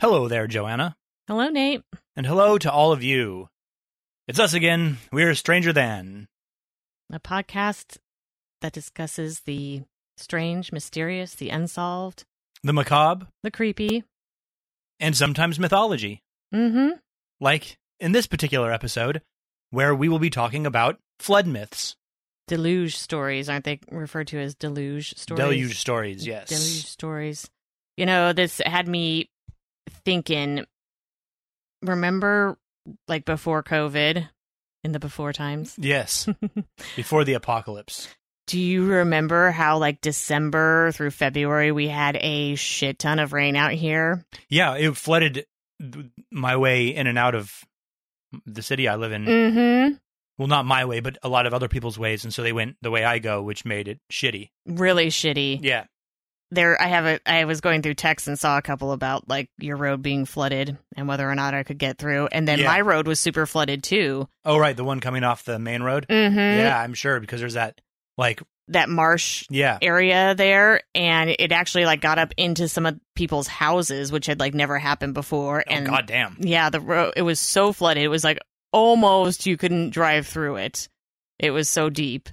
Hello there, Joanna. Hello, Nate. And hello to all of you. It's us again. We're Stranger Than. A podcast that discusses the strange, mysterious, the unsolved, The macabre, the creepy. and sometimes mythology. Mm-hmm. Like in this particular episode, where we will be talking about flood myths. Deluge stories, aren't they referred to as deluge stories? Deluge stories, yes. Deluge stories. You know, this had me thinking. Remember, like before COVID, in the before times. Yes. Before the apocalypse. Do you remember how, like December through February, we had a shit ton of rain out here? Yeah, it flooded my way in and out of the city I live in. Mm-hmm. Well, not my way, but a lot of other people's ways, and so they went the way I go, which made it shitty. Really shitty. Yeah. There i have a i was going through text and saw a couple about like your road being flooded and whether or not i could get through and then Yeah. my road was super flooded too Oh, right, the one coming off the main road. mm-hmm. Yeah, I'm sure because there's that like that marsh yeah. area there and it actually like got up into some of people's houses which had like never happened before Oh and goddamn. yeah the road it was so flooded it was like almost you couldn't drive through it it was so deep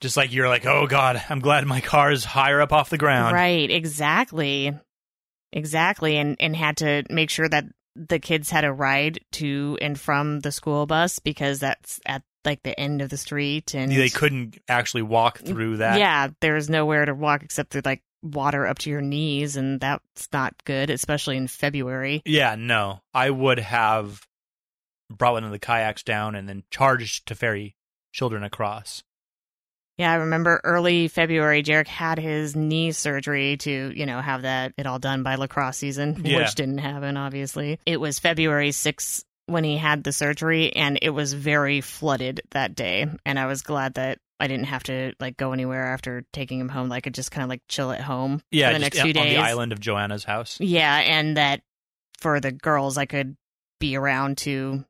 Just like you're like, oh god, I'm glad my car is higher up off the ground. Right, exactly. Exactly. And and had to make sure that the kids had a ride to and from the school bus because that's at like the end of the street and They couldn't actually walk mm, through that. Yeah, there's nowhere to walk except through like water up to your knees and that's not good, especially in February. Yeah, no. I would have brought one of the kayaks down and then charged to ferry children across. Yeah, I remember early February, Jarek had his knee surgery to, you know, have that it all done by lacrosse season, Yeah. which didn't happen, obviously. It was February 6th when he had the surgery, and it was very flooded that day. And I was glad that I didn't have to, like, go anywhere after taking him home. Like, I could just kind of, like, chill at home Yeah, for the next few on the island of Joanna's house. Yeah, and that for the girls, I could be around to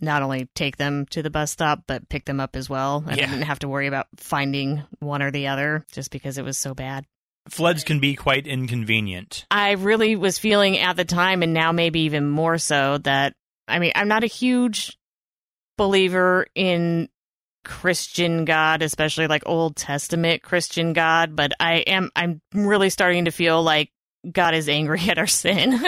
not only take them to the bus stop, but pick them up as well. And Yeah. I didn't have to worry about finding one or the other just because it was so bad. Floods can be quite inconvenient. I really was feeling at the time, and now maybe even more so, that I mean, I'm not a huge believer in Christian God, especially like Old Testament Christian God, but I am, I'm really starting to feel like God is angry at our sin.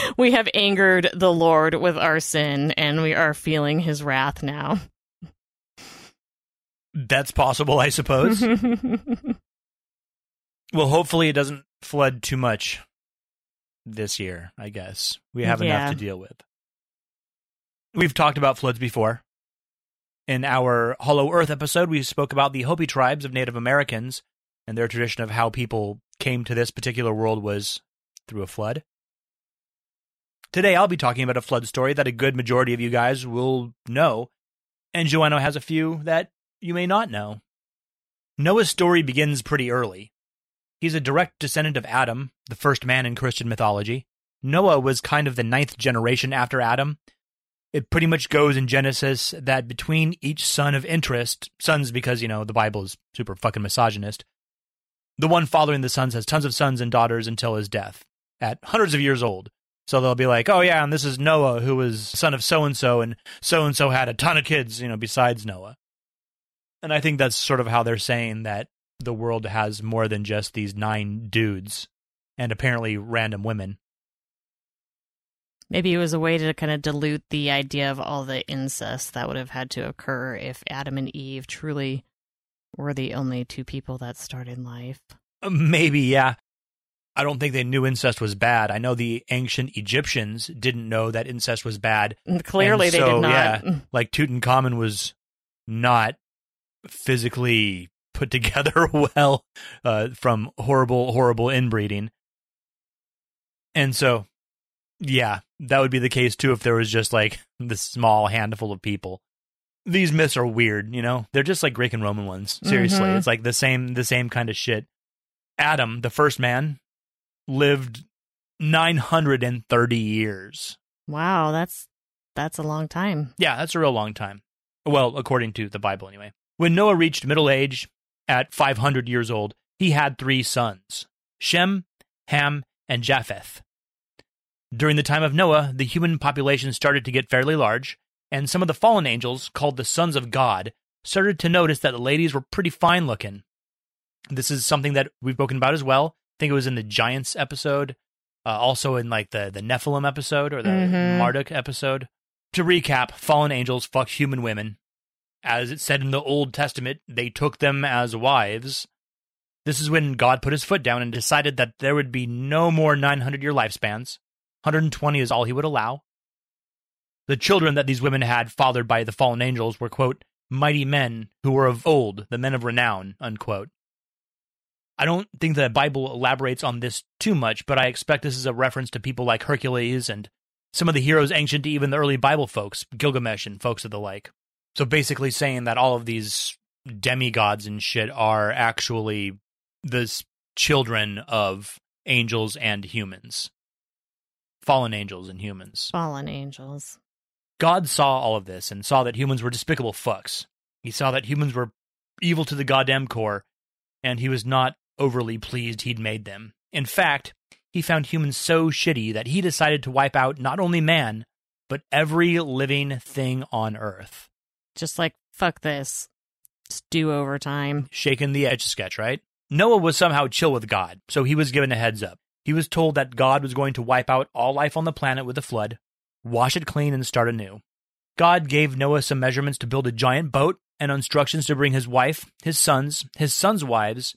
we have angered the Lord with our sin, and we are feeling his wrath now. That's possible, I suppose. well, hopefully it doesn't flood too much this year, I guess. We have Yeah. enough to deal with. We've talked about floods before. In our Hollow Earth episode, we spoke about the Hopi tribes of Native Americans and their tradition of how people came to this particular world was through a flood. Today, I'll be talking about a flood story that a good majority of you guys will know, and Joanna has a few that you may not know. Noah's story begins pretty early. He's a direct descendant of Adam, the first man in Christian mythology. Noah was kind of the ninth generation after Adam. It pretty much goes in Genesis that between each son of interest, sons because, you know, the Bible is super fucking misogynist, the one fathering the sons has tons of sons and daughters until his death at hundreds of years old. So they'll be like, oh, yeah, and this is Noah, who was son of so and so, and so and so had a ton of kids, you know, besides Noah. And I think that's sort of how they're saying that the world has more than just these nine dudes and apparently random women. Maybe it was a way to kind of dilute the idea of all the incest that would have had to occur if Adam and Eve truly were the only two people that started life. Uh, Maybe, yeah. I don't think they knew incest was bad. I know the ancient Egyptians didn't know that incest was bad. Clearly, And they did not. yeah. Like Tutankhamun was not physically put together well uh, from horrible, horrible inbreeding. And so, yeah, that would be the case too if there was just like this small handful of people. These myths are weird, you know? They're just like Greek and Roman ones. Seriously. Mhm. It's like the same the same kind of shit. Adam, the first man, lived 930 years. Wow, that's that's a long time. Yeah, that's a real long time. Well, according to the Bible, anyway. When Noah reached middle age at 500 years old, he had three sons Shem, Ham, and Japheth. During the time of Noah, the human population started to get fairly large, and some of the fallen angels, called the sons of God, started to notice that the ladies were pretty fine looking. This is something that we've spoken about as well. I think it was in the Giants episode, uh, also in like the the Nephilim episode or the Mhm. Marduk episode. To recap, fallen angels fuck human women. As it said in the Old Testament, they took them as wives. This is when God put his foot down and decided that there would be no more 900 year lifespans. 120 is all he would allow. The children that these women had, fathered by the fallen angels, were, quote, mighty men who were of old, the men of renown, unquote. I don't think the Bible elaborates on this too much, but I expect this is a reference to people like Hercules and some of the heroes ancient to even the early Bible folks, Gilgamesh and folks of the like. So basically saying that all of these demigods and shit are actually the children of angels and humans. Fallen angels and humans. Fallen angels. God saw all of this and saw that humans were despicable fucks. He saw that humans were evil to the goddamn core, and he was not overly pleased he'd made them. In fact, he found humans so shitty that he decided to wipe out not only man, but every living thing on Earth. Just like, fuck this. Just do overtime. Shaking the edge sketch, right? Noah was somehow chill with God, so he was given a heads up. He was told that God was going to wipe out all life on the planet with a flood, wash it clean, and start anew. God gave Noah some measurements to build a giant boat and instructions to bring his wife, his sons, his sons' wives,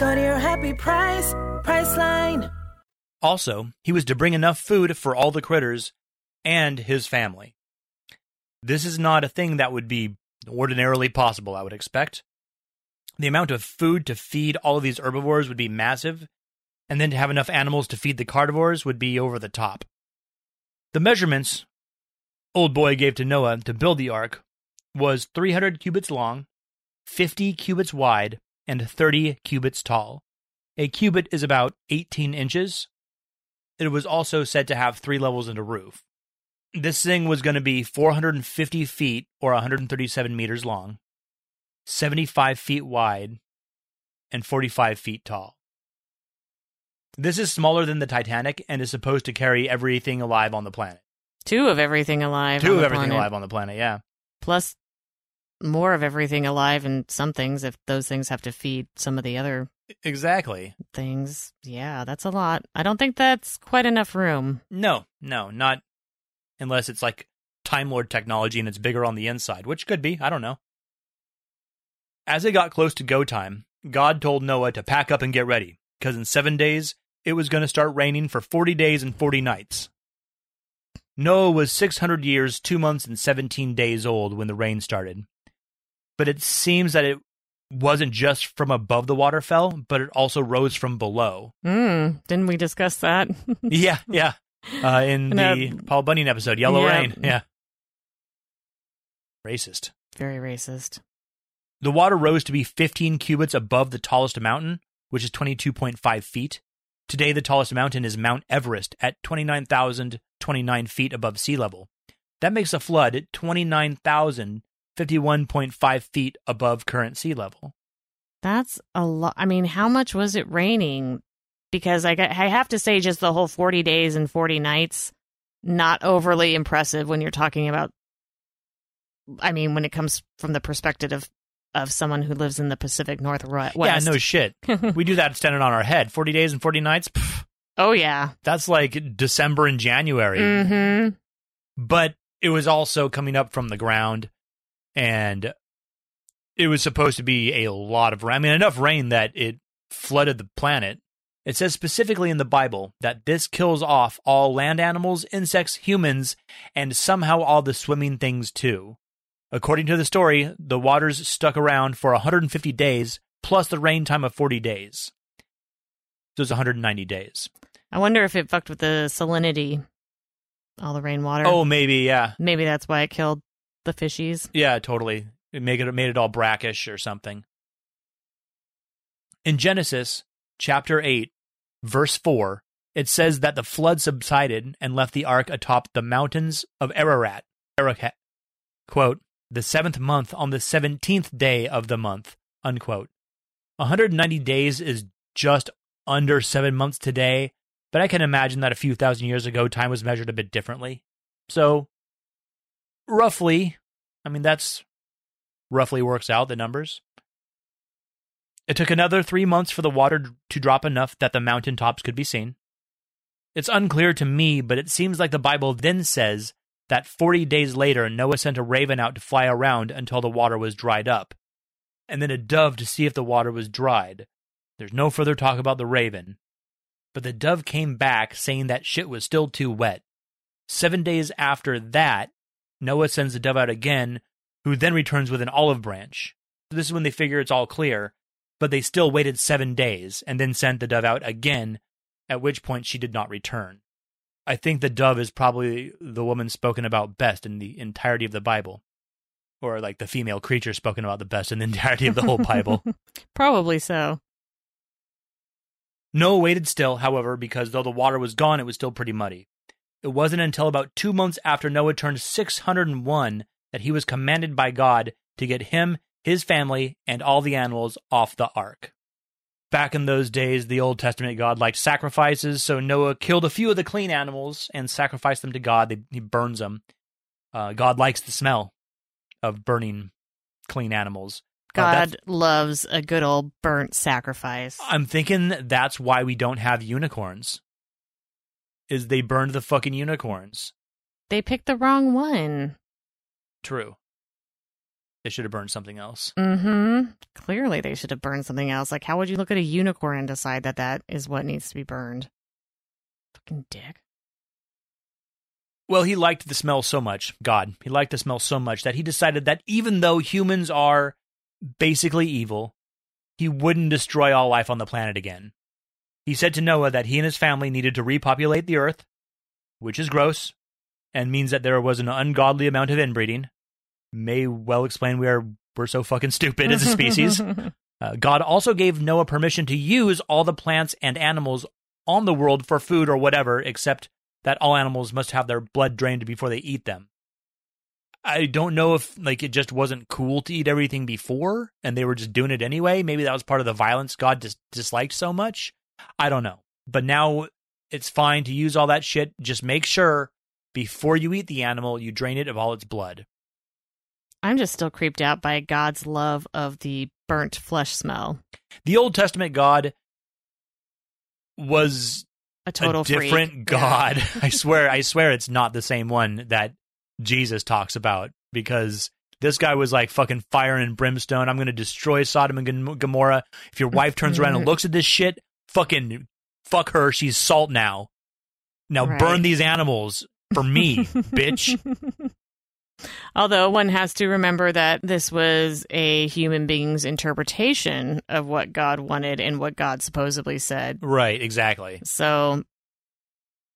Go to your happy price, Priceline. Also, he was to bring enough food for all the critters and his family. This is not a thing that would be ordinarily possible, I would expect. The amount of food to feed all of these herbivores would be massive, and then to have enough animals to feed the carnivores would be over the top. The measurements Old Boy gave to Noah to build the ark was 300 cubits long, 50 cubits wide, and 30 cubits tall. A cubit is about 18 inches. It was also said to have three levels and a roof. This thing was going to be 450 feet or 137 meters long, 75 feet wide, and 45 feet tall. This is smaller than the Titanic and is supposed to carry everything alive on the planet. Two of everything alive. Two of everything planet. alive on the planet, yeah. Plus more of everything alive and some things if those things have to feed some of the other Exactly. things. Yeah, that's a lot. I don't think that's quite enough room. No, no, not unless it's like Time Lord technology and it's bigger on the inside, which could be. I don't know. As it got close to go time, God told Noah to pack up and get ready, because in seven days it was going to start raining for 40 days and 40 nights. Noah was 600 years, 2 months, and 17 days old when the rain started but it seems that it wasn't just from above the waterfall, but it also rose from below. Mm, didn't we discuss that? yeah, yeah. Uh, in, the Paul Bunyan episode, Yellow yeah. Rain. Yeah. Racist. Very racist. The water rose to be 15 cubits above the tallest mountain, which is 22.5 feet. Today, the tallest mountain is Mount Everest at 29,029 feet above sea level. That makes a flood 29,000 51.5 feet above current sea level. That's a lot. I mean, how much was it raining? Because I, I have to say, just the whole 40 days and 40 nights, not overly impressive when you're talking about, I mean, when it comes from the perspective of, of someone who lives in the Pacific Northwest. Yeah, no shit. we do that standing on our head. 40 days and 40 nights. Pff, oh, yeah. That's like December and January. Mm-hmm. But it was also coming up from the ground and it was supposed to be a lot of rain. I mean, enough rain that it flooded the planet. It says specifically in the Bible that this kills off all land animals, insects, humans, and somehow all the swimming things too. According to the story, the waters stuck around for 150 days plus the rain time of 40 days. So it's 190 days. I wonder if it fucked with the salinity, all the rainwater. Oh, maybe, yeah. maybe that's why it killed the fishies. Yeah, totally. It made it, made it all brackish or something. In Genesis chapter 8, verse 4, it says that the flood subsided and left the ark atop the mountains of Ararat. Ararat. Quote, the seventh month on the 17th day of the month, unquote. 190 days is just under seven months today, but I can imagine that a few thousand years ago, time was measured a bit differently. So, roughly, I mean, that's roughly works out the numbers. It took another three months for the water to drop enough that the mountain tops could be seen. It's unclear to me, but it seems like the Bible then says that 40 days later, Noah sent a raven out to fly around until the water was dried up, and then a dove to see if the water was dried. There's no further talk about the raven. But the dove came back saying that shit was still too wet. Seven days after that, Noah sends the dove out again, who then returns with an olive branch. So this is when they figure it's all clear, but they still waited seven days and then sent the dove out again, at which point she did not return. I think the dove is probably the woman spoken about best in the entirety of the Bible. Or like the female creature spoken about the best in the entirety of the whole Bible. Probably so. Noah waited still, however, because though the water was gone, it was still pretty muddy. It wasn't until about two months after Noah turned 601 that he was commanded by God to get him, his family, and all the animals off the ark. Back in those days, the Old Testament God liked sacrifices, so Noah killed a few of the clean animals and sacrificed them to God. They, he burns them. Uh, God likes the smell of burning clean animals. Uh, God loves a good old burnt sacrifice. I'm thinking that's why we don't have unicorns. Is they burned the fucking unicorns. They picked the wrong one. True. They should have burned something else. Mm-hmm. Clearly, they should have burned something else. Like, how would you look at a unicorn and decide that that is what needs to be burned? Fucking dick. Well, he liked the smell so much, God, he liked the smell so much that he decided that even though humans are basically evil, he wouldn't destroy all life on the planet again. He said to Noah that he and his family needed to repopulate the earth, which is gross and means that there was an ungodly amount of inbreeding. May well explain we are we're so fucking stupid as a species. Uh, God also gave Noah permission to use all the plants and animals on the world for food or whatever, except that all animals must have their blood drained before they eat them. I don't know if like it just wasn't cool to eat everything before and they were just doing it anyway. Maybe that was part of the violence God just disliked so much. I don't know. But now it's fine to use all that shit. Just make sure before you eat the animal, you drain it of all its blood. I'm just still creeped out by God's love of the burnt flesh smell. The Old Testament God was A total a different freak. God. I swear, I swear it's not the same one that Jesus talks about because this guy was like fucking fire and brimstone. I'm going to destroy Sodom and Gomorrah. If your wife turns around and mm-hmm. looks at this shit, fucking fuck her. She's salt now. Now Right. burn these animals for me, bitch. Although one has to remember that this was a human being's interpretation of what God wanted and what God supposedly said. Right, exactly. So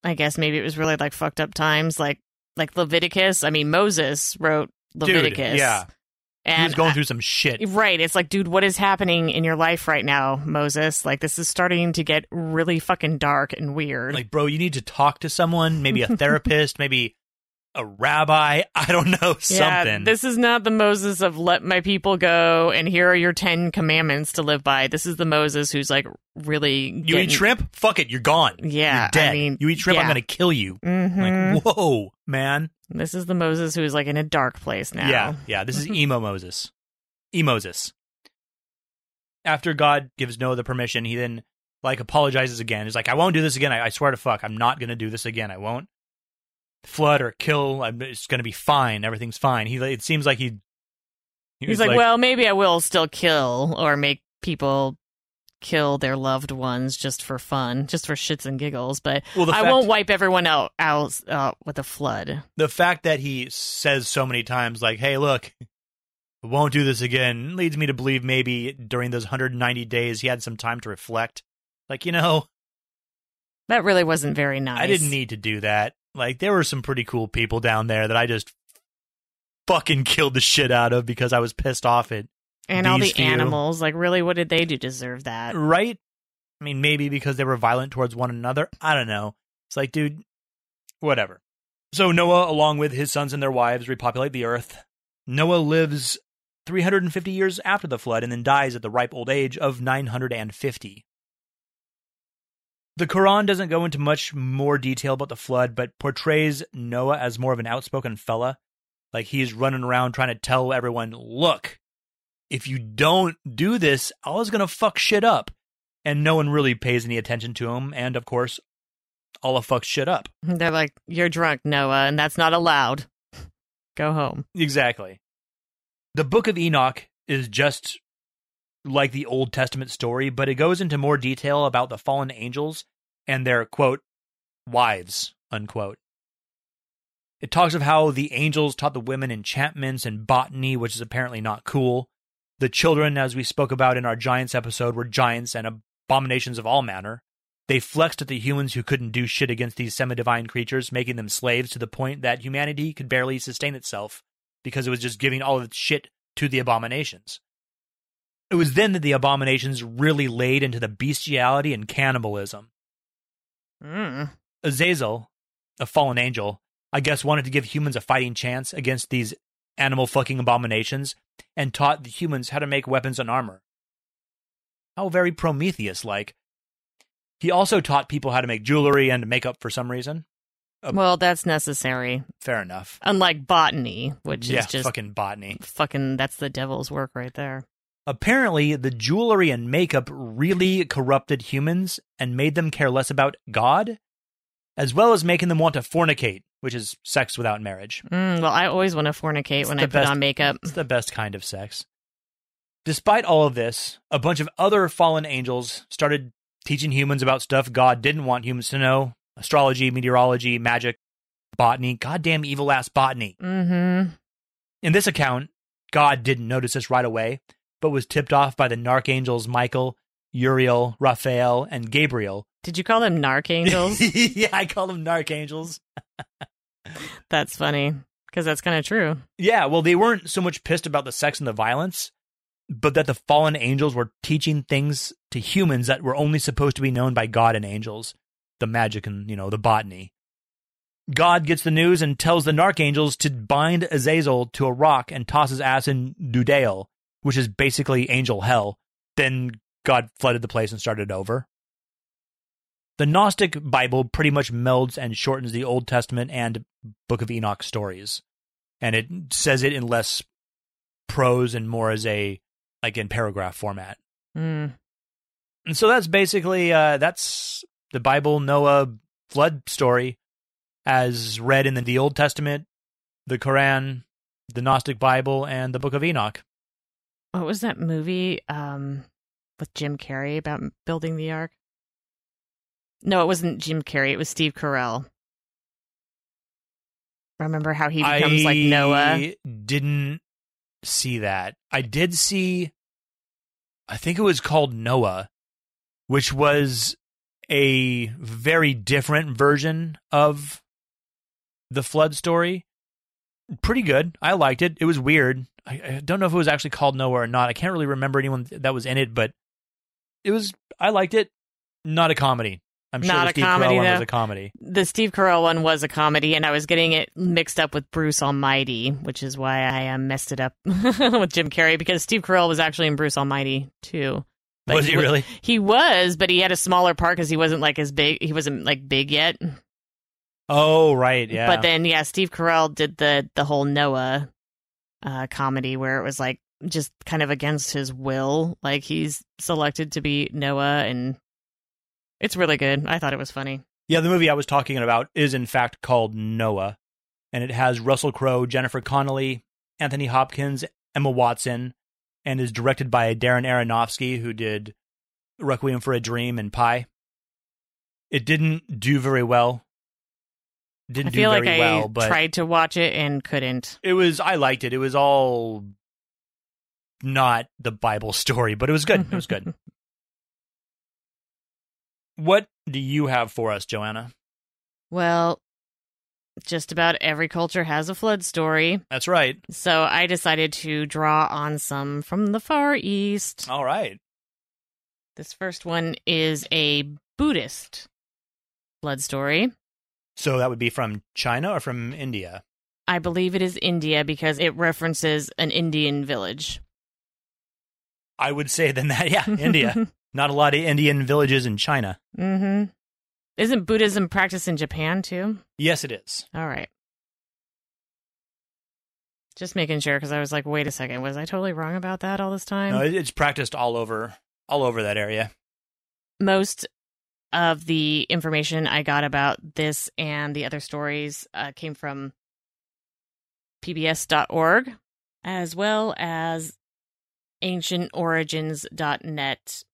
I guess maybe it was really like fucked up times like like Leviticus. I mean Moses wrote Leviticus. Dude, yeah. And he was going through some shit. Right. It's like, dude, what is happening in your life right now, Moses? Like, this is starting to get really fucking dark and weird. Like, bro, you need to talk to someone, maybe a therapist, maybe a rabbi. I don't know, yeah, something. this is not the Moses of let my people go and here are your 10 commandments to live by. This is the Moses who's like really. you eat shrimp? Fuck it, you're gone. Yeah, You're dead. I mean, you eat shrimp, I'm going to kill you. Mhm. Like, whoa, man. This is the Moses who's like in a dark place now. Yeah, yeah. This is emo Moses. Emoses. After God gives Noah the permission, he then like apologizes again. He's like, "I won't do this again. I, I swear to fuck, I'm not gonna do this again. I won't flood or kill. I'm, it's gonna be fine. Everything's fine." He like it seems like he. he He's was like, well, maybe I will still kill or make people kill their loved ones just for fun, just for shits and giggles. But Well, the I won't wipe everyone out, out uh, with a flood. the fact that he says so many times, like, "Hey, look." I Won't do this again leads me to believe maybe during those 190 days he had some time to reflect. Like, you know, That really wasn't very nice. I didn't need to do that. Like there were some pretty cool people down there that I just fucking killed the shit out of because I was pissed off at And all the few. animals, like, really, what did they do deserve that? right? I mean, maybe because they were violent towards one another. I don't know. It's like, dude, whatever. So Noah, along with his sons and their wives, repopulate the earth. Noah lives 350 years after the flood and then dies at the ripe old age of 950. The Quran doesn't go into much more detail about the flood, but portrays Noah as more of an outspoken fella. Like he's running around trying to tell everyone, look, if you don't do this, Allah's gonna fuck shit up. And no one really pays any attention to him, and of course, Allah fucks shit up. They're like, you're drunk, Noah, and that's not allowed. Go home. Exactly. The book of Enoch is just like the Old Testament story, but it goes into more detail about the fallen angels and their quote wives unquote. It talks of how the angels taught the women enchantments and botany, which is apparently not cool. The children, as we spoke about in our giants episode, were giants and abominations of all manner. They flexed at the humans who couldn't do shit against these semi divine creatures, making them slaves to the point that humanity could barely sustain itself because it was just giving all of its shit to the abominations. It was then that the abominations really laid into the bestiality and cannibalism. Mm. Azazel, a fallen angel, I guess wanted to give humans a fighting chance against these animal fucking abominations and taught the humans how to make weapons and armor. How very Prometheus like. He also taught people how to make jewelry and makeup for some reason. Uh, well, that's necessary. Fair enough. Unlike botany, which yeah, is just fucking botany. fucking, that's the devil's work right there. Apparently, the jewelry and makeup really corrupted humans and made them care less about God, as well as making them want to fornicate, which is sex without marriage. Mm, well, I always want to fornicate It's when I put best- on makeup. It's the best kind of sex. Despite all of this, a bunch of other fallen angels started teaching humans about stuff God didn't want humans to know astrology, meteorology, magic, botany, goddamn evil ass botany. Mm-hmm. In this account, God didn't notice this right away, but was tipped off by the narchangels Michael, Uriel, Raphael, and Gabriel. Did you call them narc angels? yeah, I call them narchangels. that's funny because that's kind of true. Yeah, well, they weren't so much pissed about the sex and the violence, but that the fallen angels were teaching things to humans that were only supposed to be known by God and angels the magic and, you know, the botany. God gets the news and tells the narchangels to bind Azazel to a rock and toss his ass in Dudael, which is basically angel hell. Then God flooded the place and started over. The Gnostic Bible pretty much melds and shortens the Old Testament and Book of Enoch stories. And it says it in less prose and more as a like in paragraph format. Mm. And so that's basically uh that's the Bible Noah flood story as read in the, the Old Testament, the Quran, the Gnostic Bible, and the Book of Enoch. What was that movie um, with Jim Carrey about building the ark? No, it wasn't Jim Carrey. It was Steve Carell. Remember how he becomes I like Noah? didn't see that. I did see I think it was called Noah, which was a very different version of the flood story. Pretty good. I liked it. It was weird. I, I don't know if it was actually called Noah or not. I can't really remember anyone that was in it, but it was. I liked it. Not a comedy. I'm sure Not the a Steve comedy, Carell one though. was a comedy. The Steve Carell one was a comedy, and I was getting it mixed up with Bruce Almighty, which is why I um, messed it up with Jim Carrey because Steve Carell was actually in Bruce Almighty too. But was he wa- really? He was, but he had a smaller part because he wasn't like as big. He wasn't like big yet. Oh, right. Yeah. But then, yeah, Steve Carell did the the whole Noah uh, comedy where it was like just kind of against his will. Like he's selected to be Noah, and it's really good. I thought it was funny. Yeah, the movie I was talking about is in fact called Noah, and it has Russell Crowe, Jennifer Connelly, Anthony Hopkins, Emma Watson, and is directed by Darren Aronofsky, who did Requiem for a Dream and Pi. It didn't do very well. Didn't I feel do like very I well, but tried to watch it and couldn't. it was. I liked it. It was all not the Bible story, but it was good. It was good. what do you have for us, Joanna? Well, just about every culture has a flood story. That's right. So I decided to draw on some from the Far East. All right. This first one is a Buddhist flood story. So that would be from China or from India? I believe it is India because it references an Indian village. I would say then that, yeah, India. Not a lot of Indian villages in China. mm-hmm. Isn't Buddhism practiced in Japan too? Yes, it is. All right. Just making sure because I was like, wait a second, was I totally wrong about that all this time? No, it's practiced all over, all over that area. Most of the information I got about this and the other stories uh, came from pbs.org as well as ancientorigins.net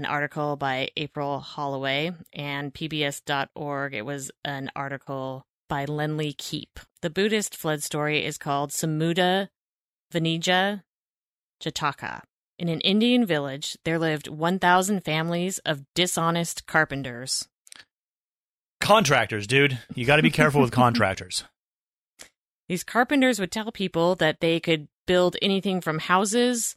an article by April Holloway and pbs.org it was an article by Lenley Keep. The Buddhist flood story is called Samudra Vanija Jataka. In an Indian village, there lived 1,000 families of dishonest carpenters. Contractors, dude. You got to be careful with contractors. These carpenters would tell people that they could build anything from houses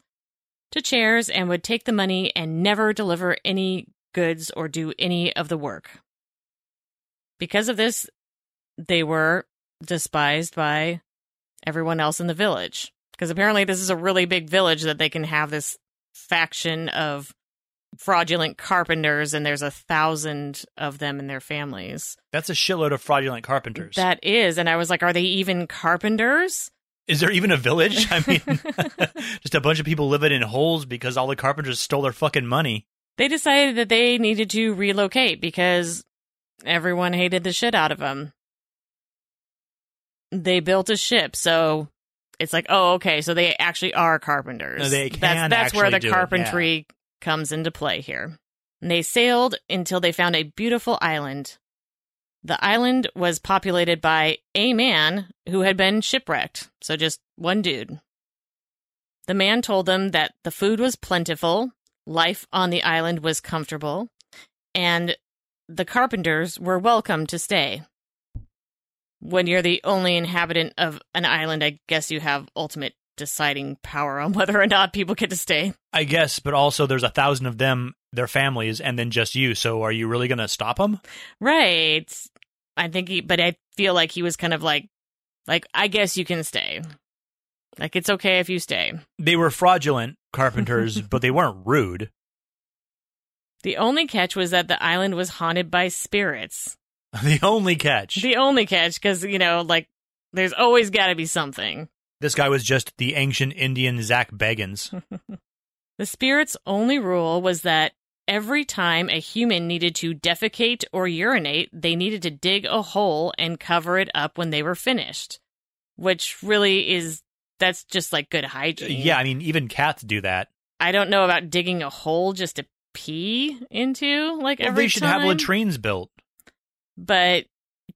to chairs and would take the money and never deliver any goods or do any of the work. Because of this, they were despised by everyone else in the village. Because apparently, this is a really big village that they can have this faction of fraudulent carpenters, and there's a thousand of them and their families. That's a shitload of fraudulent carpenters. That is. And I was like, are they even carpenters? Is there even a village? I mean, just a bunch of people living in holes because all the carpenters stole their fucking money. They decided that they needed to relocate because everyone hated the shit out of them. They built a ship, so it's like, oh, okay, so they actually are carpenters. No, they that's can that's where actually the do it, carpentry comes into play here. And they sailed until they found a beautiful island. The island was populated by a man who had been shipwrecked, so just one dude. The man told them that the food was plentiful, life on the island was comfortable, and the carpenters were welcome to stay. When you're the only inhabitant of an island, I guess you have ultimate deciding power on whether or not people get to stay. I guess, but also there's a thousand of them, their families, and then just you. So are you really going to stop them? Right. I think he, but I feel like he was kind of like, like, I guess you can stay. Like, it's okay if you stay. They were fraudulent carpenters, but they weren't rude. The only catch was that the island was haunted by spirits. The only catch. The only catch, because, you know, like, there's always got to be something. this guy was just the ancient Indian Zak Bagans. The spirit's only rule was that every time a human needed to defecate or urinate, they needed to dig a hole and cover it up when they were finished. Which really is, that's just like good hygiene. yeah, I mean, even cats do that. I don't know about digging a hole just to pee into, like, Well, every they should time. have latrines built. But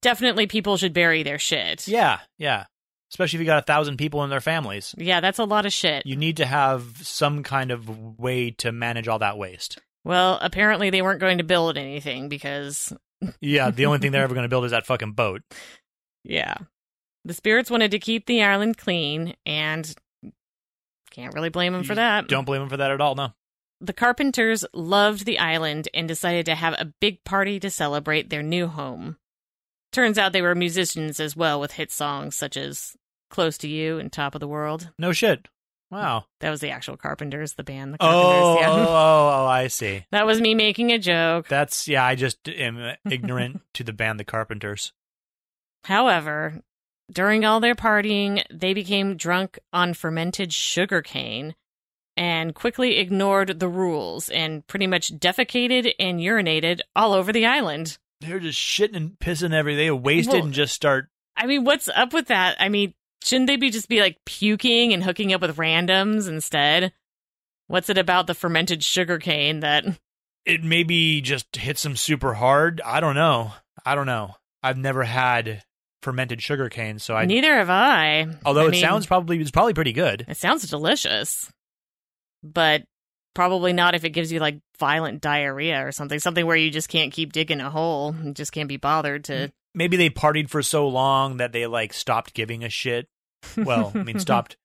definitely people should bury their shit. Yeah, yeah. Especially if you got a thousand people in their families. Yeah, that's a lot of shit. You need to have some kind of way to manage all that waste. Well, apparently they weren't going to build anything because Yeah, the only thing they're ever going to build is that fucking boat. Yeah. The spirits wanted to keep the island clean, and can't really blame them for that. Don't blame them for that at all, no. The carpenters loved the island and decided to have a big party to celebrate their new home. Turns out they were musicians as well, with hit songs such as Close to You and Top of the World. No shit. Wow. That was the actual Carpenters, the band. The Oh, Carpenters, oh, yeah. oh, oh, I see. That was me making a joke. That's, yeah, I just am ignorant to the band The Carpenters. However, during all their partying, they became drunk on fermented sugar cane and quickly ignored the rules and pretty much defecated and urinated all over the island. They're just shitting and pissing every They wasted Well- and just start. I mean, what's up with that? I mean, shouldn't they be just be like puking and hooking up with randoms instead? What's it about the fermented sugarcane that It maybe just hits them super hard. I don't know. I don't know. I've never had fermented sugar cane, so I. neither have I. although I it mean, sounds probably it's probably pretty good. it sounds delicious, but Probably not if it gives you like violent diarrhea or something, something where you just can't keep digging a hole and just can't be bothered to. Mm. Maybe they partied for so long that they like stopped giving a shit. Well, I mean, stopped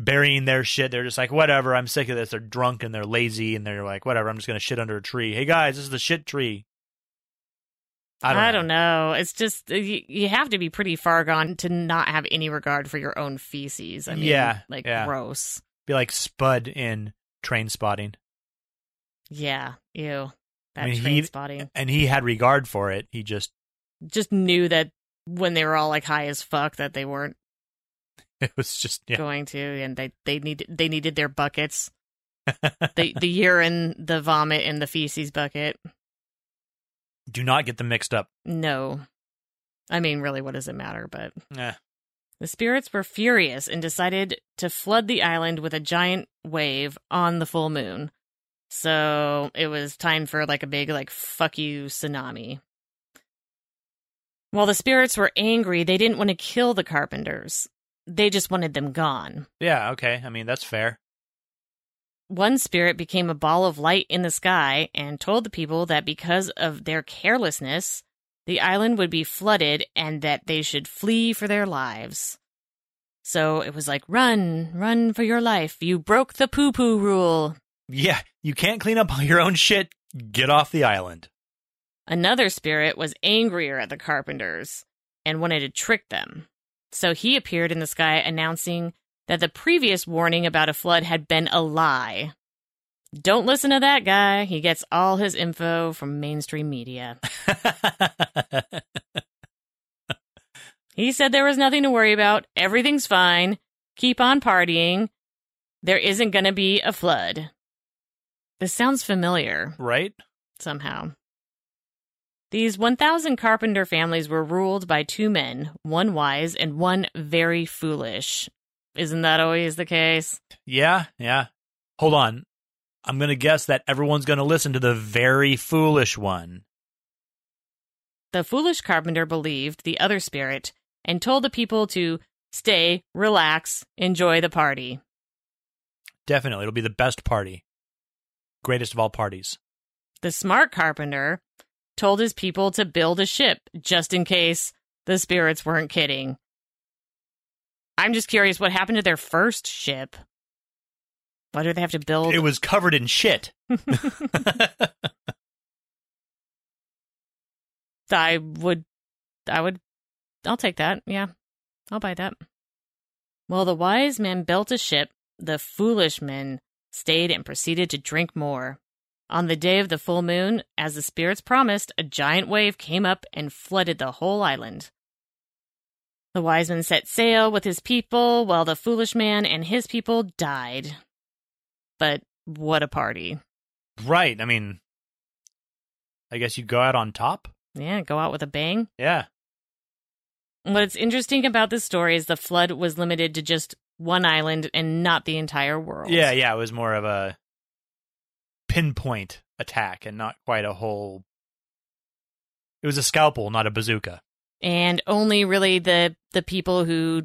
burying their shit. They're just like, whatever. I'm sick of this. They're drunk and they're lazy and they're like, whatever. I'm just gonna shit under a tree. Hey guys, this is the shit tree. I don't. I know. don't know. It's just uh, you, you have to be pretty far gone to not have any regard for your own feces. I mean, Yeah, like yeah. gross. Be like Spud in Trainspotting, Yeah, ew. That I mean, train he- spotting. and he had regard for it. He just Just knew that when they were all like high as fuck that they weren't it was just yeah. going to, and they they needed they needed their buckets. the the urine, the vomit, and the feces bucket. Do not get them mixed up. No, I mean, really, what does it matter? But Eh. The spirits were furious and decided to flood the island with a giant wave on the full moon. So it was time for like a big, like, fuck you tsunami. While the spirits were angry, they didn't want to kill the carpenters. They just wanted them gone. Yeah. Okay. I mean, that's fair. One spirit became a ball of light in the sky and told the people that because of their carelessness, the island would be flooded and that they should flee for their lives. So it was like, run, run for your life. You broke the poo poo rule. Yeah. You can't clean up your own shit. Get off the island. Another spirit was angrier at the carpenters and wanted to trick them. So he appeared in the sky announcing that the previous warning about a flood had been a lie. Don't listen to that guy. He gets all his info from mainstream media. He said there was nothing to worry about. Everything's fine. Keep on partying. There isn't going to be a flood. This sounds familiar right? somehow. These 1,000 carpenter families were ruled by two men, one wise and one very foolish. Isn't that always the case? Yeah. Yeah. Hold on. I'm going to guess that everyone's going to listen to the very foolish one. The foolish carpenter believed the other spirit and told the people to stay, relax, enjoy the party. Definitely. It'll be the best party. Greatest of all parties. The smart carpenter told his people to build a ship just in case the spirits weren't kidding. I'm just curious what happened to their first ship. Why do they have to build? It was covered in shit. I would, I would, I'll take that. Yeah, I'll buy that. Well, the wise men built a ship. The foolish men stayed and proceeded to drink more. On the day of the full moon, as the spirits promised, a giant wave came up and flooded the whole island. The wise man set sail with his people, while the foolish man and his people died. But what a party. right. I mean, I guess you go out on top. Yeah, go out with a bang. Yeah. What's interesting about this story is the flood was limited to just one island and not the entire world. Yeah. Yeah. It was more of a pinpoint attack and not quite a whole. It was a scalpel, not a bazooka. And only really the the people who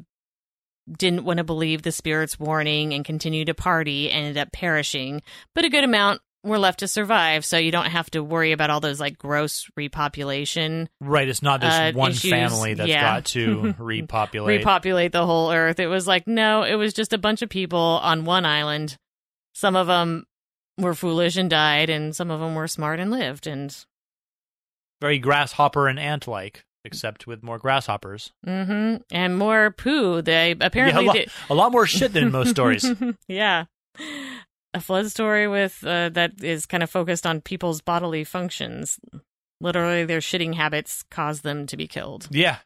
didn't want to believe the spirit's warning and continue to party ended up perishing, but a good amount were left to survive, so you don't have to worry about all those like gross repopulation. Right. It's not this Uh, one issues, family that's yeah. got to repopulate. repopulate the whole earth. It was like, no, it was just a bunch of people on one island. Some of them were foolish and died, and some of them were smart and lived. And Very grasshopper and ant like, except with more grasshoppers. hmm and more poo. They apparently yeah, a, lo- did- a lot more shit than in most stories. yeah. A flood story with uh, that is kind of focused on people's bodily functions. Literally, their shitting habits caused them to be killed. Yeah.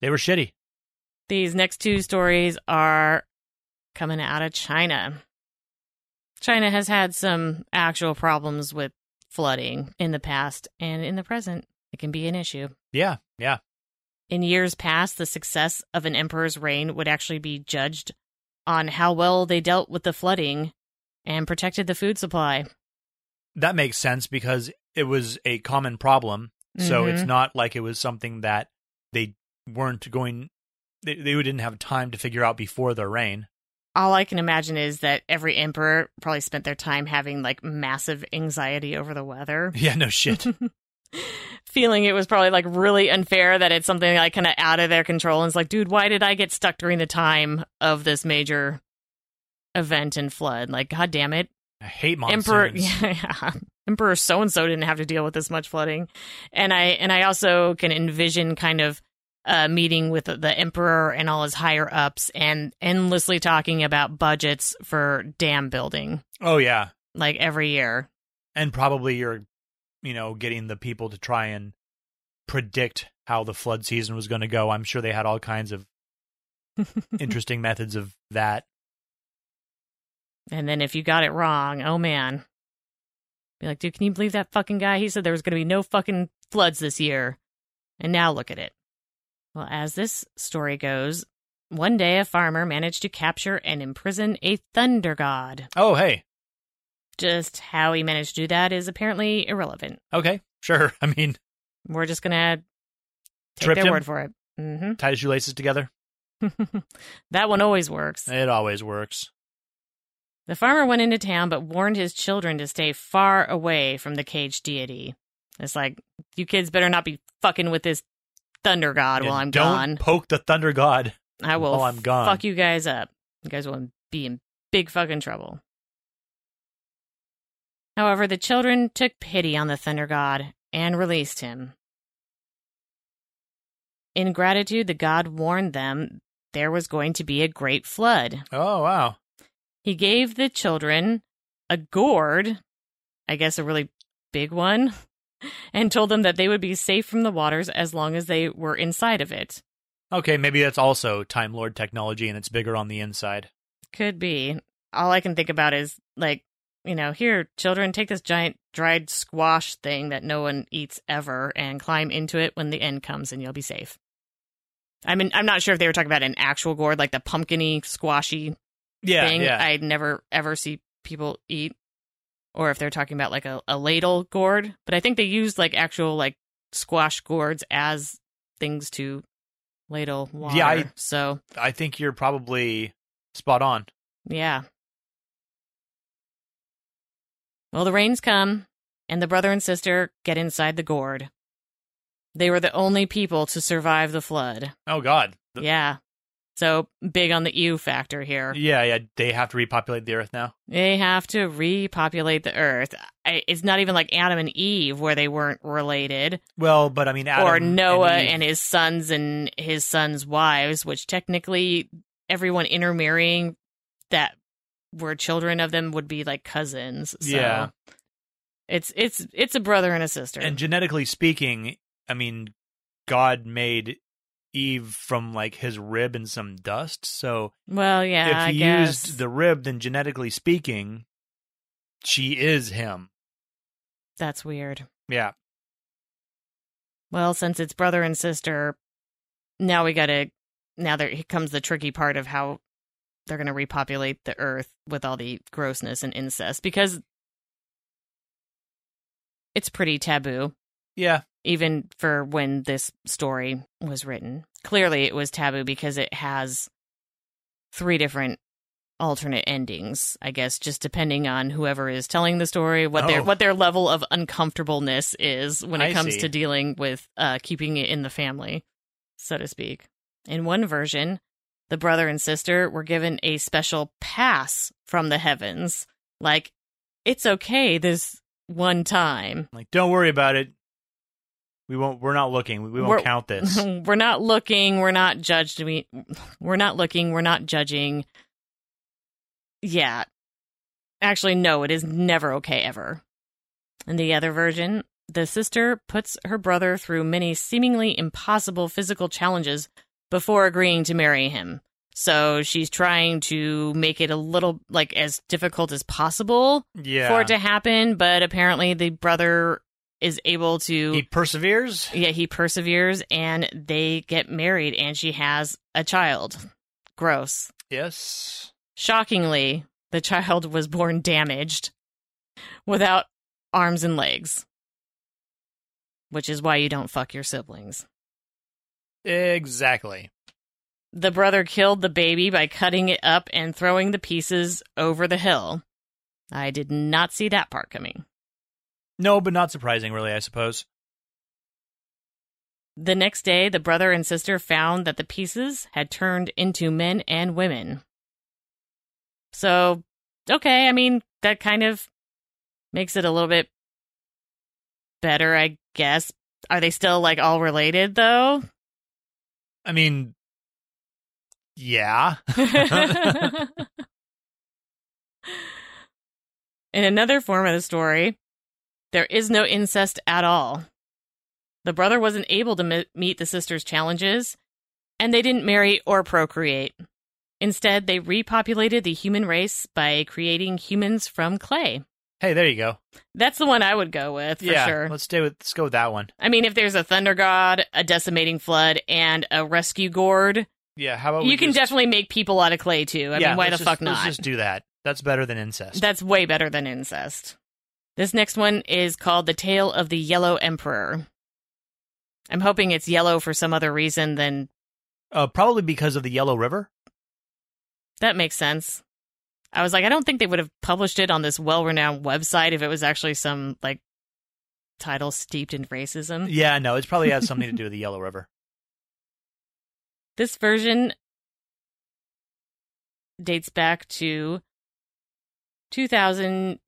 They were shitty. These next two stories are coming out of China. China has had some actual problems with flooding in the past and in the present. It can be an issue. Yeah. Yeah. In years past, the success of an emperor's reign would actually be judged on how well they dealt with the flooding and protected the food supply. That makes sense because it was a common problem. So it's Mhm. not like it was something that they weren't going, they, they didn't have time to figure out before their reign. All I can imagine is that every emperor probably spent their time having like massive anxiety over the weather. Yeah, no shit. Feeling it was probably like really unfair that it's something like kind of out of their control. And it's like, dude, why did I get stuck during the time of this major event and flood? Like, god damn it. I hate monsters. Emperor yeah, Emperor so and so didn't have to deal with this much flooding. And I and I also can envision kind of a meeting with the emperor and all his higher ups and endlessly talking about budgets for dam building Oh yeah, like every year. and probably you're, you know, getting the people to try and predict how the flood season was going to go. I'm sure they had all kinds of interesting methods of that. And then if you got it wrong, oh man. Be like, dude, can you believe that fucking guy? He said there was going to be no fucking floods this year. And now look at it. Well, as this story goes, one day a farmer managed to capture and imprison a thunder god. Oh hey, Just how he managed to do that is apparently irrelevant. okay, sure. I mean, We're just going to take Tripped their him? word for it. Mm-hmm. tie his shoelaces together. that one always works. It always works. The farmer went into town but warned his children to stay far away from the caged deity. It's like, you kids better not be fucking with this thunder god while I'm don't gone. poke the thunder god. I will while I'm gone. fuck you guys up. You guys will be in big fucking trouble. However, the children took pity on the thunder god and released him. In gratitude, the god warned them there was going to be a great flood. Oh wow. He gave the children a gourd, I guess a really big one, and told them that they would be safe from the waters as long as they were inside of it. Okay, maybe that's also Time Lord technology, and it's bigger on the inside. Could be. All I can think about is like, you know, here, children, take this giant dried squash thing that no one eats ever and climb into it when the end comes and you'll be safe. I mean, I'm not sure if they were talking about an actual gourd, like the pumpkiny, squashy Yeah, thing yeah. I'd never ever see people eat, or if they're talking about like a, a ladle gourd. But I think they used like actual like squash gourds as things to ladle water. Yeah, I- so I think you're probably spot on. yeah. Well, the rains come, and the brother and sister get inside the gourd. They were the only people to survive the flood. Oh God. The- Yeah. So big on the ew factor here. yeah, yeah. They have to repopulate the Earth now. They have to repopulate the earth. I, it's not even like Adam and Eve where they weren't related, Well, but I mean, Adam or Noah and, and, his sons and his sons' wives, which technically everyone intermarrying that were children of them would be like cousins. So Yeah. it's it's it's a brother and a sister. and genetically speaking, I mean, God made Eve from like his rib and some dust. So well, yeah, if I he guess used the rib, then genetically speaking, she is him. that's weird. Yeah. Well, since it's brother and sister, now we gotta. Now there comes the tricky part of how they're gonna repopulate the earth with all the grossness and incest because it's pretty taboo, Yeah. even for when this story was written. Clearly, it was taboo because it has three different alternate endings. I guess just depending on whoever is telling the story, what their Oh. what their level of uncomfortableness is when it I comes see. to dealing with uh, keeping it in the family, so to speak. In one version, the brother and sister were given a special pass from the heavens, like it's okay this one time. Like, don't worry about it. We won't. We're not looking. We, we won't We're- count this. we're not looking. We're not judged. We, we're not looking. We're not judging. Yeah. Actually, no, it is never okay ever. In the other version, the sister puts her brother through many seemingly impossible physical challenges before agreeing to marry him. So she's trying to make it a little like as difficult as possible yeah. for it to happen, but apparently the brother is able to he perseveres. yeah, he perseveres and they get married and she has a child. Gross. Yes. Shockingly, the child was born damaged without arms and legs. Which is why you don't fuck your siblings. Exactly. the brother killed the baby by cutting it up and throwing the pieces over the hill. I did not see that part coming. No, but not surprising, really, I suppose. The next day, the brother and sister found that the pieces had turned into men and women. So, okay, I mean, that kind of makes it a little bit better, I guess. Are they still like all related though? I mean, yeah. In another form of the story, there is no incest at all. The brother wasn't able to me- meet the sister's challenges, and they didn't marry or procreate. Instead, they repopulated the human race by creating humans from clay. hey, there you go. That's the one I would go with for yeah, sure. let's stay with let's go with that one. I mean, if there's a thunder god, a decimating flood, and a rescue gourd, Yeah, how about you can just- definitely make people out of clay too. I yeah, mean, why the let's just- fuck Let's not? just do that. That's better than incest. That's way better than incest. This next one is called The Tale of the Yellow Emperor. I'm hoping it's yellow for some other reason than uh, probably because of the Yellow River. that makes sense. I was like, I don't think they would have published it on this well renowned website if it was actually some like title steeped in racism. Yeah, no, it's probably has something to do with the Yellow River. This version dates back to 2000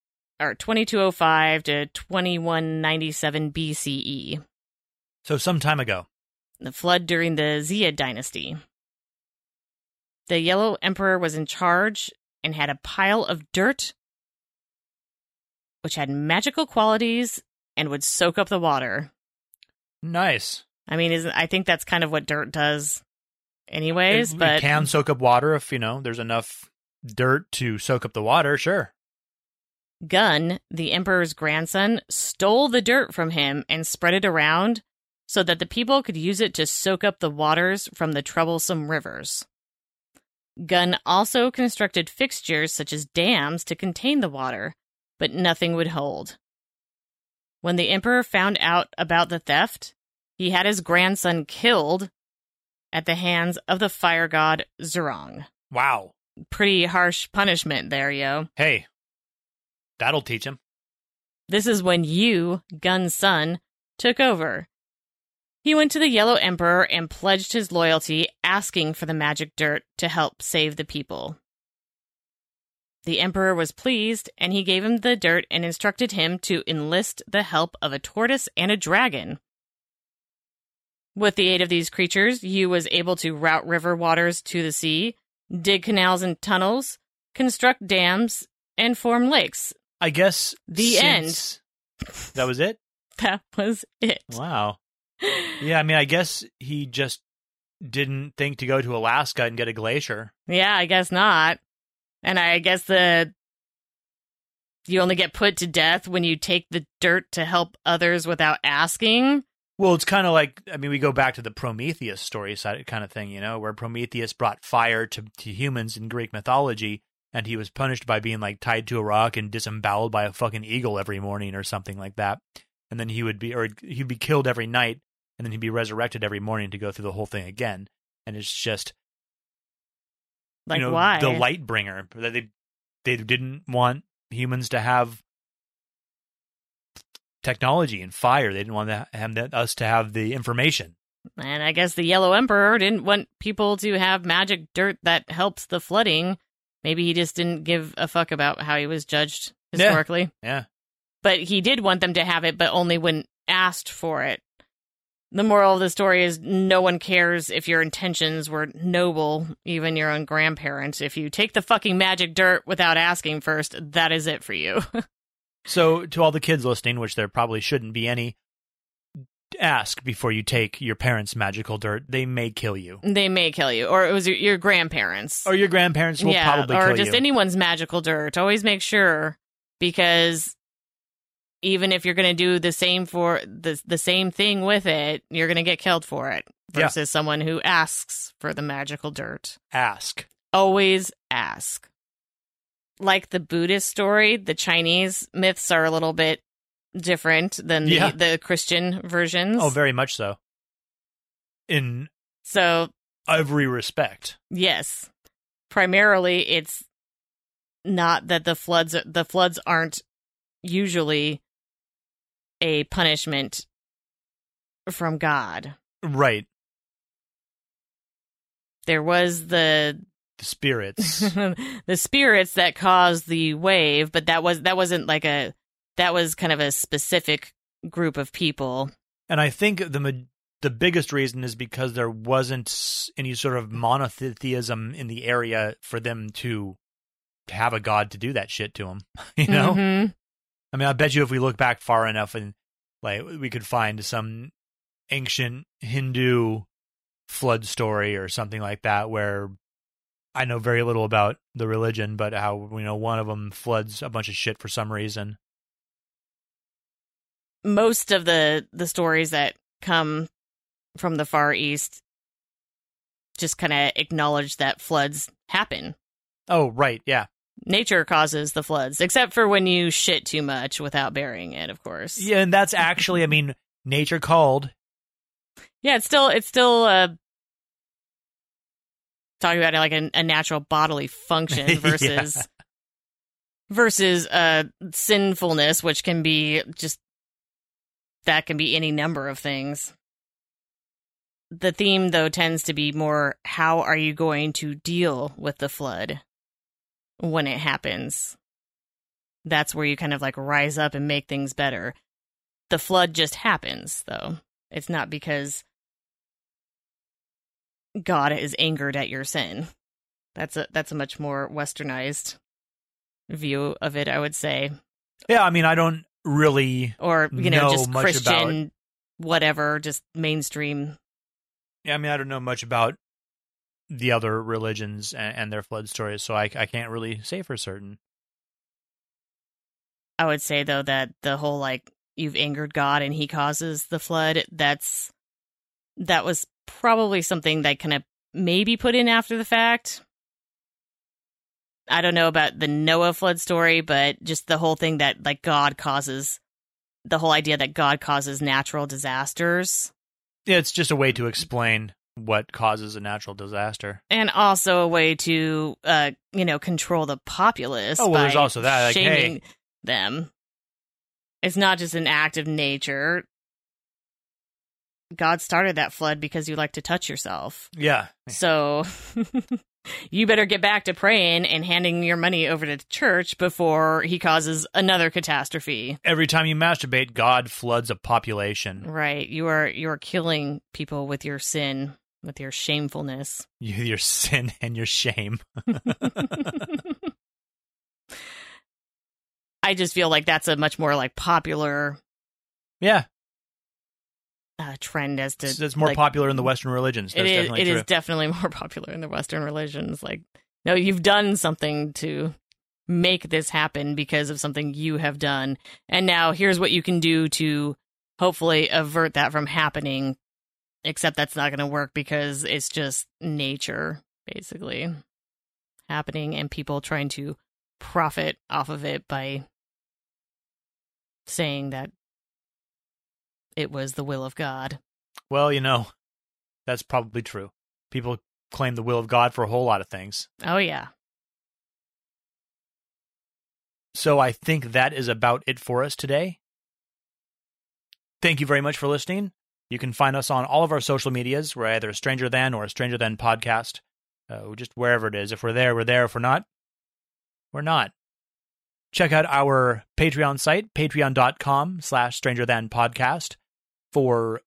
or 2205 to 2197 BCE, So some time ago. the flood during the Xia dynasty. The Yellow Emperor was in charge and had a pile of dirt which had magical qualities and would soak up the water. Nice. I mean, isn't I think that's kind of what dirt does anyways, it, but it can soak up water if you know there's enough dirt to soak up the water. Sure. Gun, the emperor's grandson, stole the dirt from him and spread it around so that the people could use it to soak up the waters from the troublesome rivers. Gun also constructed fixtures such as dams to contain the water, but nothing would hold. When the emperor found out about the theft, he had his grandson killed at the hands of the fire god Zhurong. Wow. Pretty harsh punishment there, yo. Hey, that'll teach him. This is when Yu, Gun's son, took over. He went to the Yellow Emperor and pledged his loyalty, asking for the magic dirt to help save the people. The Emperor was pleased, and he gave him the dirt and instructed him to enlist the help of a tortoise and a dragon. With the aid of these creatures, Yu was able to route river waters to the sea, dig canals and tunnels, construct dams, and form lakes. I guess The since- That was it. That was it. Wow. Yeah, I mean, I guess he just didn't think to go to Alaska and get a glacier. Yeah, I guess not. And I guess the you only get put to death when you take the dirt to help others without asking. Well, it's kind of like I mean, we go back to the Prometheus story side kind of thing, you know, where Prometheus brought fire to to humans in Greek mythology, and he was punished by being like tied to a rock and disemboweled by a fucking eagle every morning or something like that. And then he would be, or he'd be killed every night, and then he'd be resurrected every morning to go through the whole thing again. And it's just Like you know, why? the light bringer that they they didn't want humans to have technology and fire. They didn't want to have us to have the information. And I guess the Yellow Emperor didn't want people to have magic dirt that helps the flooding. Maybe he just didn't give a fuck about how he was judged Yeah. historically. Yeah. But he did want them to have it, but only when asked for it. The moral of the story is no one cares if your intentions were noble, even your own grandparents. If you take the fucking magic dirt without asking first, that is it for you. So, to all the kids listening, which there probably shouldn't be any, ask before you take your parents' magical dirt. They may kill you, they may kill you, or it was your, your grandparents. or your grandparents will yeah, probably or just you. anyone's magical dirt. Always make sure because even if you're going to do the same for the the same thing with it, you're going to get killed for it Yeah. versus someone who asks for the magical dirt. ask. Always ask. Like the Buddhist story, the Chinese myths are a little bit different than the, Yeah. the Christian versions. Oh, very much so. In so every respect. Yes. Primarily it's not that the floods the floods aren't usually a punishment from God. Right. There was the The spirits. the spirits that caused the wave, but that was that wasn't like a that was kind of a specific group of people. and I think the the biggest reason is because there wasn't any sort of monotheism in the area for them to have a god to do that shit to them. You know? Mhm. I mean, I bet you if we look back far enough and like we could find some ancient Hindu flood story or something like that where I know very little about the religion, but how you know one of them floods a bunch of shit for some reason. Most of the the stories that come from the far east just kind of acknowledge that floods happen Oh, right, yeah, nature causes the floods except for when you shit too much without burying it of course yeah, and that's actually, I mean, nature called. yeah it's still it's still uh talking about it like a, a natural bodily function Yeah. versus versus uh sinfulness which can be just that can be any number of things. The theme though tends to be more how are you going to deal with the flood when it happens? That's where you kind of like rise up and make things better. The flood just happens though. It's not because god is angered at your sin. That's a that's a much more westernized view of it i would say. Yeah, I mean, I don't really. or you know, Know just christian whatever just mainstream Yeah, I mean, I don't know much about the other religions and, and their flood stories, so I, I can't really say for certain. I would say though that the whole like you've angered God and he causes the flood, that's that was probably something that kind of maybe put in after the fact. I don't know about the Noah flood story, but just the whole thing that like God causes the whole idea that God causes natural disasters. Yeah, it's just a way to explain what causes a natural disaster. and also a way to uh you know control the populace Oh, well, there's also that, like, hey- them. It's not just an act of nature. God started that flood because you like to touch yourself. Yeah, so you better get back to praying and handing your money over to the church before he causes another catastrophe every time you masturbate, God floods a population. right you are you are killing people with your sin with your shamefulness You, your sin and your shame. I just feel like that's a much more like popular Yeah, uh, trend as to it's, it's more like, popular in the Western religions. That's It is. definitely It is definitely more popular in the Western religions. Like, no, you've done something to make this happen because of something you have done, and now here's what you can do to hopefully avert that from happening. Except that's not going to work because it's just nature, basically, happening, and people trying to profit off of it by saying that it was the will of God. Well, you know, that's probably true. People claim the will of God for a whole lot of things. Oh yeah. So I think that is about it for us today. Thank you very much for listening. You can find us on all of our social medias. We're either a Stranger Than or a Stranger Than Podcast. Uh, just wherever it is. If we're there, we're there. If we're not, we're not. Check out our Patreon site, patreon.com slash Stranger Than Podcast. For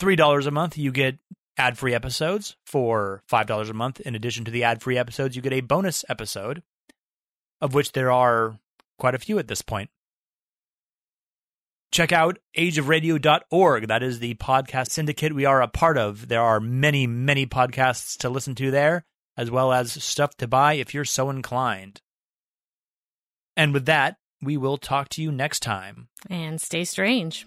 $3 a month, you get ad free episodes. For $5 a month, in addition to the ad free episodes, you get a bonus episode, of which there are quite a few at this point. Check out ageofradio.org. That is the podcast syndicate we are a part of. There are many, many podcasts to listen to there, as well as stuff to buy if you're so inclined. And with that, we will talk to you next time. And stay strange.